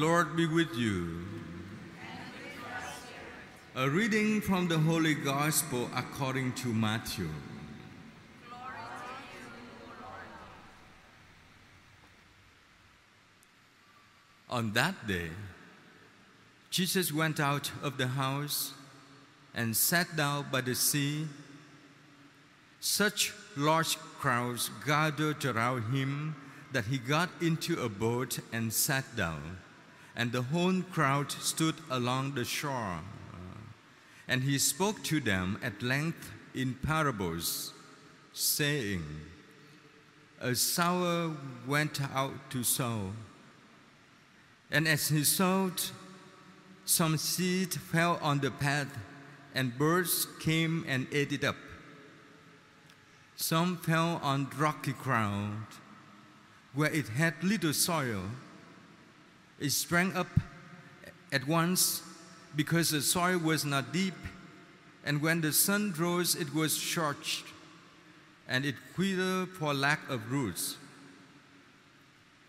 Lord be with you. A reading from the Holy Gospel according to Matthew. On that day, Jesus went out of the house and sat down by the sea. Such large crowds gathered around him that he got into a boat and sat down, and the whole crowd stood along the shore. And he spoke to them at length in parables, saying, A sower went out to sow, and as he sowed, some seed fell on the path, and birds came and ate it up. Some fell on rocky ground where it had little soil. It sprang up at once because the soil was not deep, and when the sun rose, it was scorched, and it withered for lack of roots.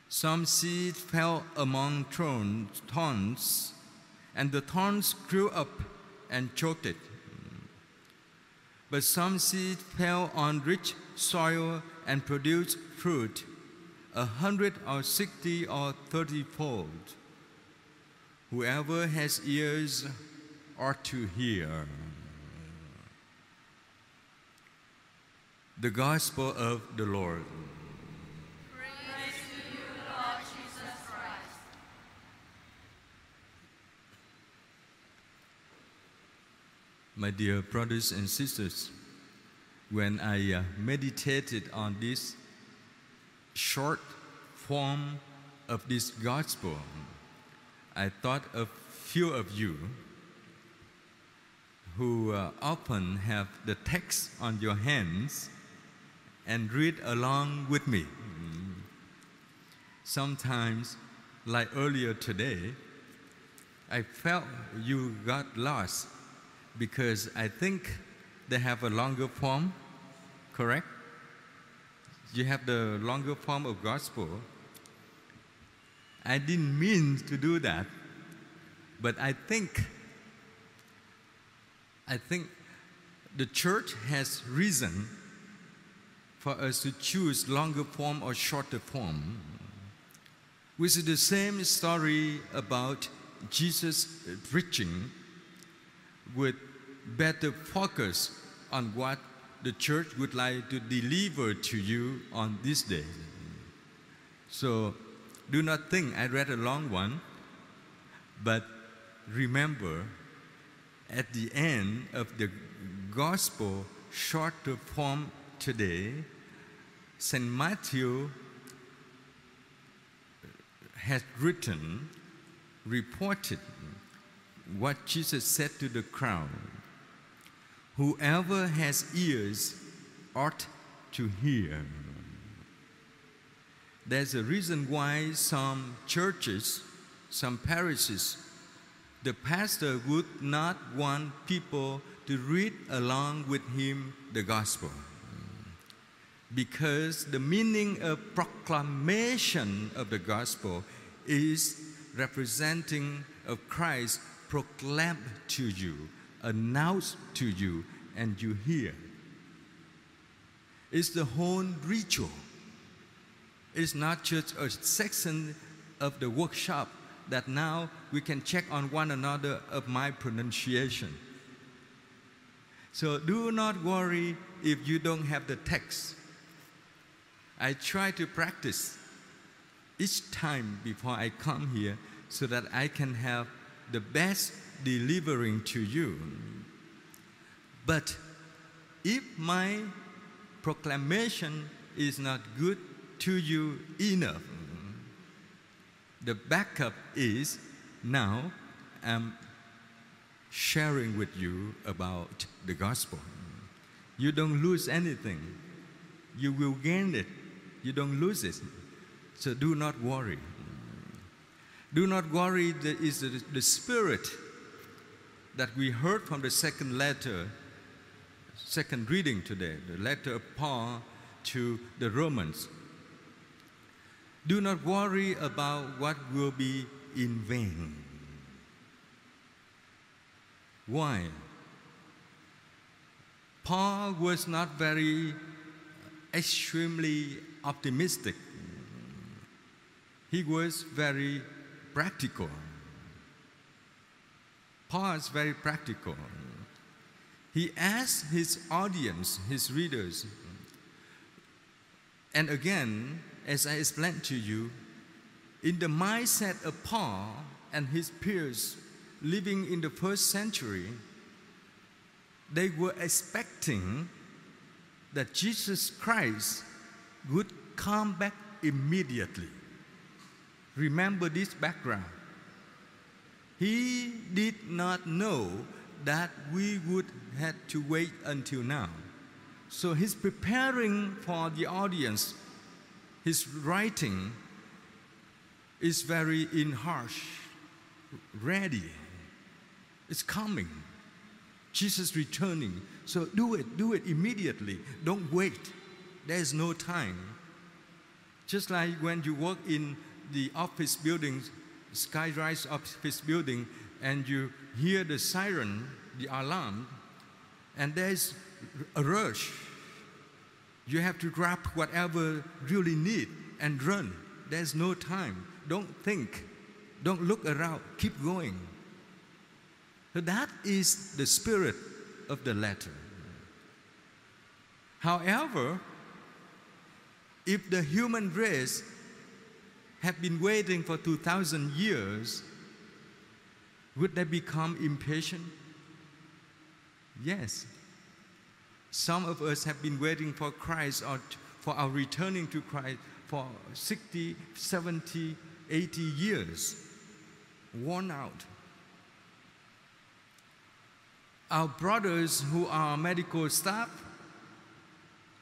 Some seed fell among thorns, and the thorns grew up and choked it. But some seed fell on rich soil and produced fruit a hundred or sixty or thirty fold. Whoever has ears ought to hear. The Gospel of the Lord. My dear brothers and sisters, when I uh, meditated on this short form of this gospel, I thought of few of you who uh, often have the text on your hands and read along with me. Sometimes, like earlier today, I felt you got lost because I think they have a longer form, correct? You have the longer form of gospel. I didn't mean to do that, but I think I think the church has reason for us to choose longer form or shorter form, which is the same story about Jesus preaching with better focus on what the church would like to deliver to you on this day. So do not think I read a long one, but remember at the end of the gospel shorter form today, St. Matthew has written, reported what Jesus said to the crowd Whoever has ears ought to hear. There's a reason why some churches, some parishes, the pastor would not want people to read along with him the gospel. Because the meaning of proclamation of the gospel is representing of Christ proclaimed to you, announced to you, and you hear. It's the whole ritual. It's not just a section of the workshop that now we can check on one another of my pronunciation. So do not worry if you don't have the text. I try to practice each time before I come here so that I can have the best delivering to you. But if my proclamation is not good to you enough, the backup is now I'm sharing with you about the gospel. You don't lose anything, you will gain it. You don't lose it. So do not worry. Do not worry, that is the, the spirit that we heard from the second letter, second reading today, the letter of Paul to the Romans. Do not worry about what will be in vain. Why? Paul was not very extremely optimistic. He was very practical. Paul is very practical. He asked his audience, his readers, and again, as I explained to you, in the mindset of Paul and his peers living in the first century, they were expecting that Jesus Christ would come back immediately. Remember this background. He did not know that we would have to wait until now. So he's preparing for the audience. His writing is very in harsh, ready. It's coming. Jesus returning. So do it, do it immediately. Don't wait. There's no time. Just like when you work in the office buildings, skyrise office building, and you hear the siren, the alarm, and there's a rush. You have to grab whatever you really need and run. There's no time. Don't think. Don't look around. Keep going. So that is the spirit of the letter. However, if the human race have been waiting for 2,000 years, would they become impatient? Yes. Some of us have been waiting for Christ or for our returning to Christ for 60, 70, 80 years, worn out. Our brothers who are medical staff,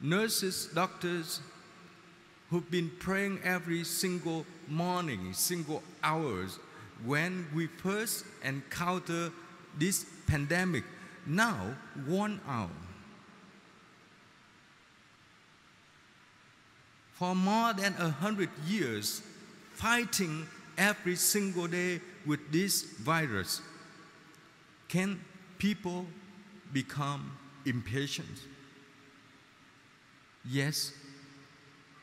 nurses, doctors, who've been praying every single morning, single hours when we first encounter this pandemic, now worn out. For more than a hundred years, fighting every single day with this virus, can people become impatient? Yes,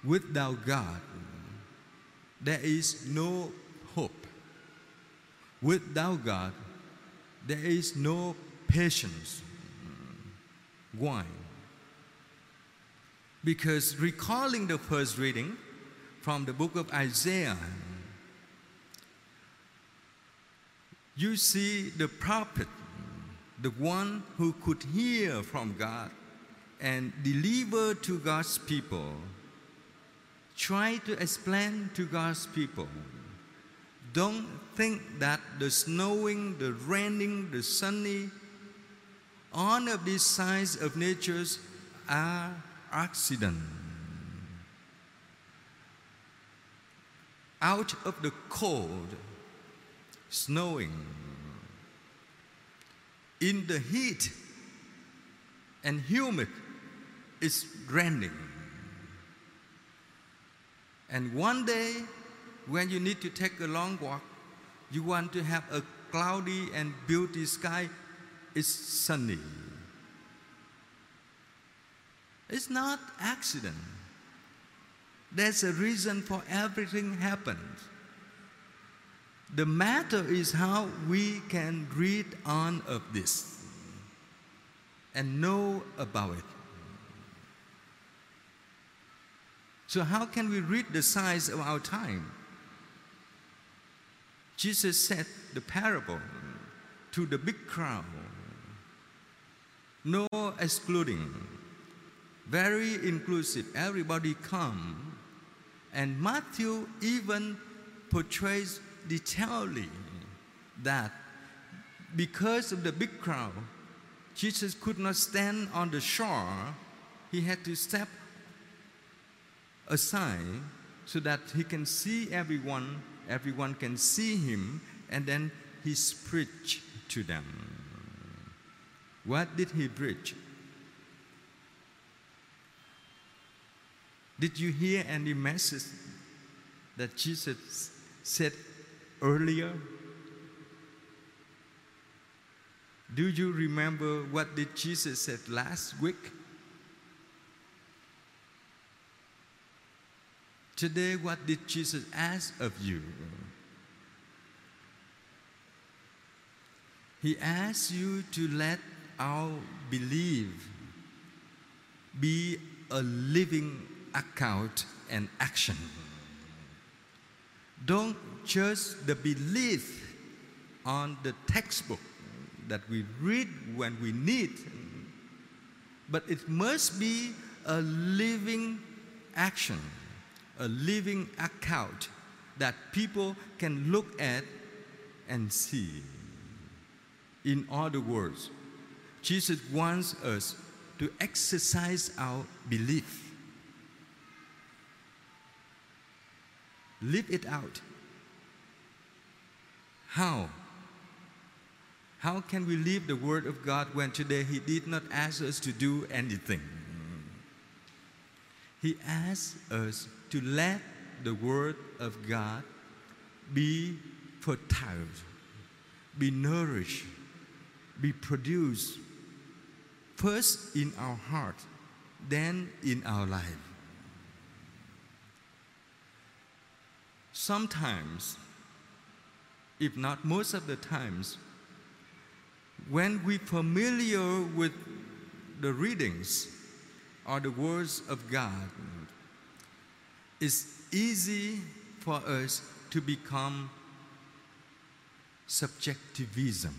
without God, there is no. Without God, there is no patience. Why? Because recalling the first reading from the book of Isaiah, you see the prophet, the one who could hear from God and deliver to God's people, try to explain to God's people. Don't think that the snowing, the raining, the sunny, all of these signs of nature are accident. Out of the cold, snowing, in the heat and humid, it's raining. And one day, when you need to take a long walk, you want to have a cloudy and beauty sky, it's sunny. It's not accident. There's a reason for everything happens. The matter is how we can read on of this and know about it. So, how can we read the signs of our time? Jesus said the parable to the big crowd, no excluding, very inclusive. Everybody come, and Matthew even portrays detailedly that because of the big crowd, Jesus could not stand on the shore. He had to step aside so that he can see everyone, everyone can see him, and then he preached to them. What did he preach? Did you hear any message that Jesus said earlier? Do you remember what did Jesus said last week? Today, what did Jesus ask of you? He asks you to let our belief be a living account and action. Don't just the belief on the textbook that we read when we need, but it must be a living action, a living account that people can look at and see. In other words, Jesus wants us to exercise our belief. Live it out. How? How can we live the Word of God when today He did not ask us to do anything? He asks us to let the Word of God be fertile, be nourished, be produced first in our heart, then in our life. Sometimes, if not most of the times, when we familiar with the readings or the words of God, it's easy for us to become subjectivism.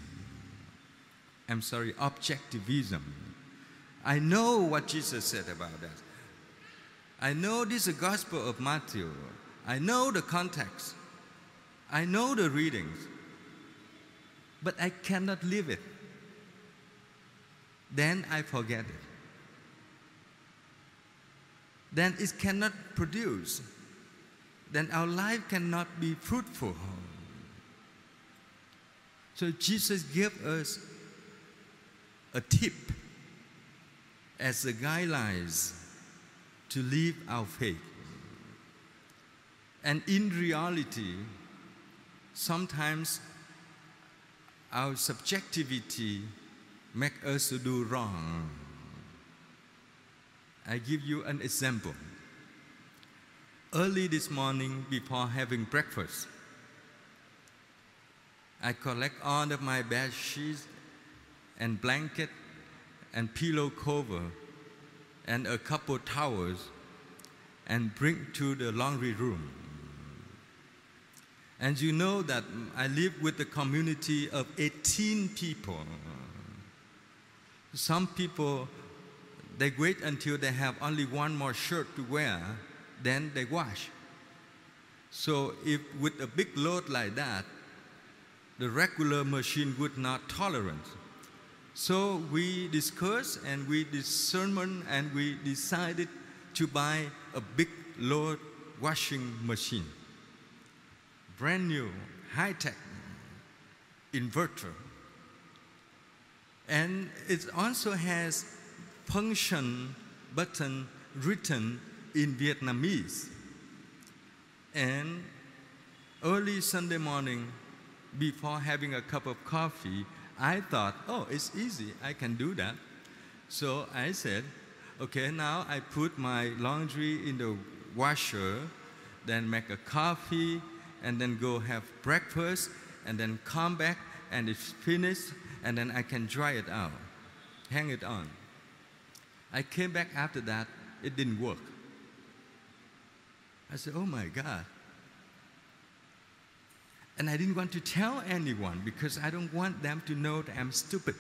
I'm sorry, objectivism. I know what Jesus said about that. I know this is the Gospel of Matthew. I know the context. I know the readings. But I cannot live it. Then I forget it. Then it cannot produce. Then our life cannot be fruitful. So Jesus gave us a tip as a guidelines to live our faith. And in reality, sometimes our subjectivity make us do wrong. I give you an example. Early this morning, before having breakfast, I collect all of my bed sheets and blanket and pillow cover and a couple towels and bring to the laundry room. And you know that I live with a community of 18 people. Some people, they wait until they have only one more shirt to wear, then they wash. So if with a big load like that, the regular machine would not tolerate. So we discussed and we discerned and we decided to buy a big load washing machine. Brand new, high tech inverter. And it also has function button written in Vietnamese. And early Sunday morning, before having a cup of coffee, I thought, oh, it's easy, I can do that. So I said, okay, now I put my laundry in the washer, then make a coffee, and then go have breakfast, and then come back, and it's finished, and then I can dry it out, hang it on. I came back after that, it didn't work. I said, oh my God. And I didn't want to tell anyone because I don't want them to know that I'm stupid.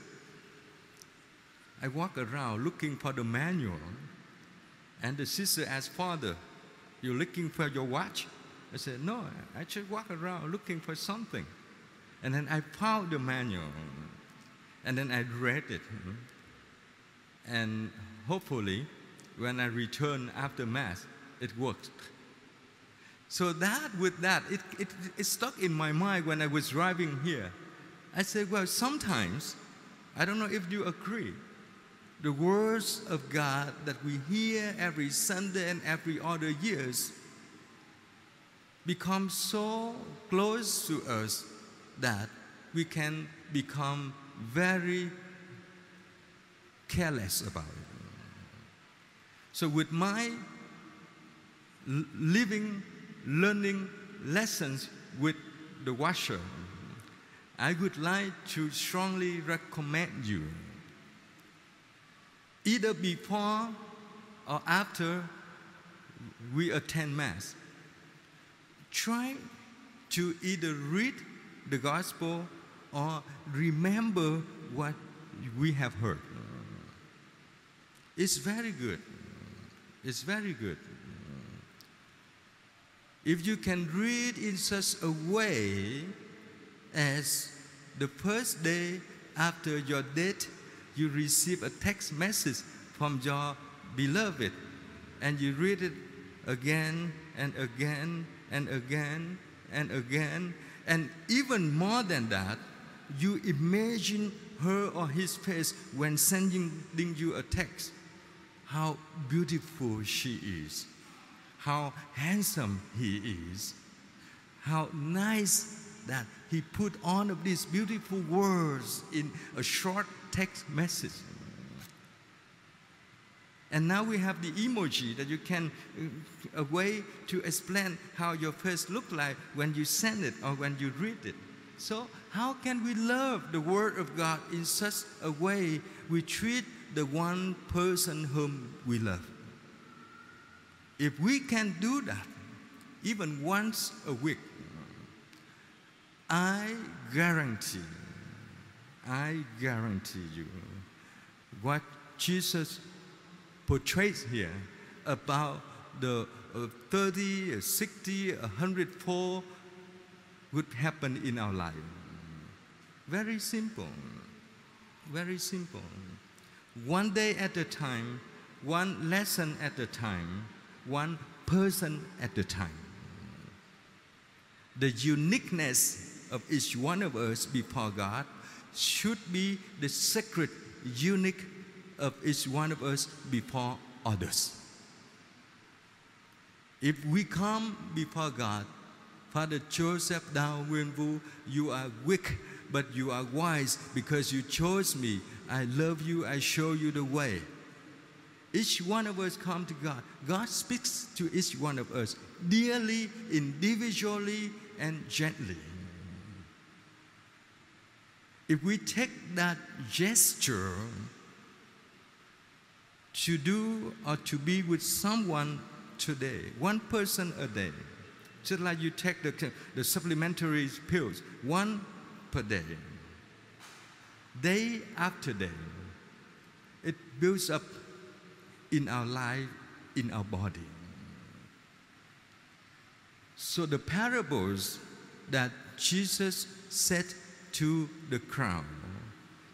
I walk around looking for the manual, and the sister asked, Father, you're looking for your watch? I said, No, I just walk around looking for something. And then I found the manual, and then I read it. And hopefully, when I return after Mass, it worked. So that with that, it, it, it stuck in my mind when I was driving here. I said, well, sometimes, I don't know if you agree, the words of God that we hear every Sunday and every other years, become so close to us that we can become very careless about it. So, with my living, learning lessons with the washer, I would like to strongly recommend you either before or after we attend Mass, try to either read the Gospel or remember what we have heard. It's very good. It's very good. If you can read in such a way as the first day after your death, you receive a text message from your beloved, and you read it again and again and again and again, and even more than that, you imagine her or his face when sending you a text. How beautiful she is, how handsome he is, how nice that he put all of these beautiful words in a short text message. And now we have the emoji that you can, uh, a way to explain how your face look like when you send it or when you read it. So how can we love the Word of God in such a way we treat the one person whom we love? If we can do that, even once a week, I guarantee, I guarantee you, what Jesus portrays here about the uh, 30, 60, 104 would happen in our life. Very simple. Very simple. One day at a time, one lesson at a time, one person at a time. The uniqueness of each one of us before God should be the secret, unique of each one of us before others. If we come before God, Father Joseph Dow Winwu, you are weak, but you are wise because you chose me. I love you, I show you the way. Each one of us come to God. God speaks to each one of us dearly, individually, and gently. If we take that gesture to do or to be with someone today, one person a day, just like you take the, the supplementary pills, one per day, day after day, it builds up in our life, in our body. So the parables that Jesus said to the crowd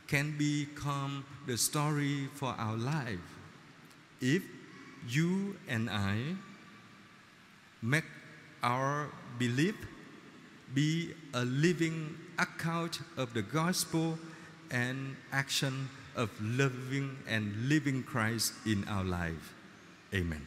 can become the story for our life if you and I make our belief be a living account of the gospel and action of loving and living Christ in our life. Amen.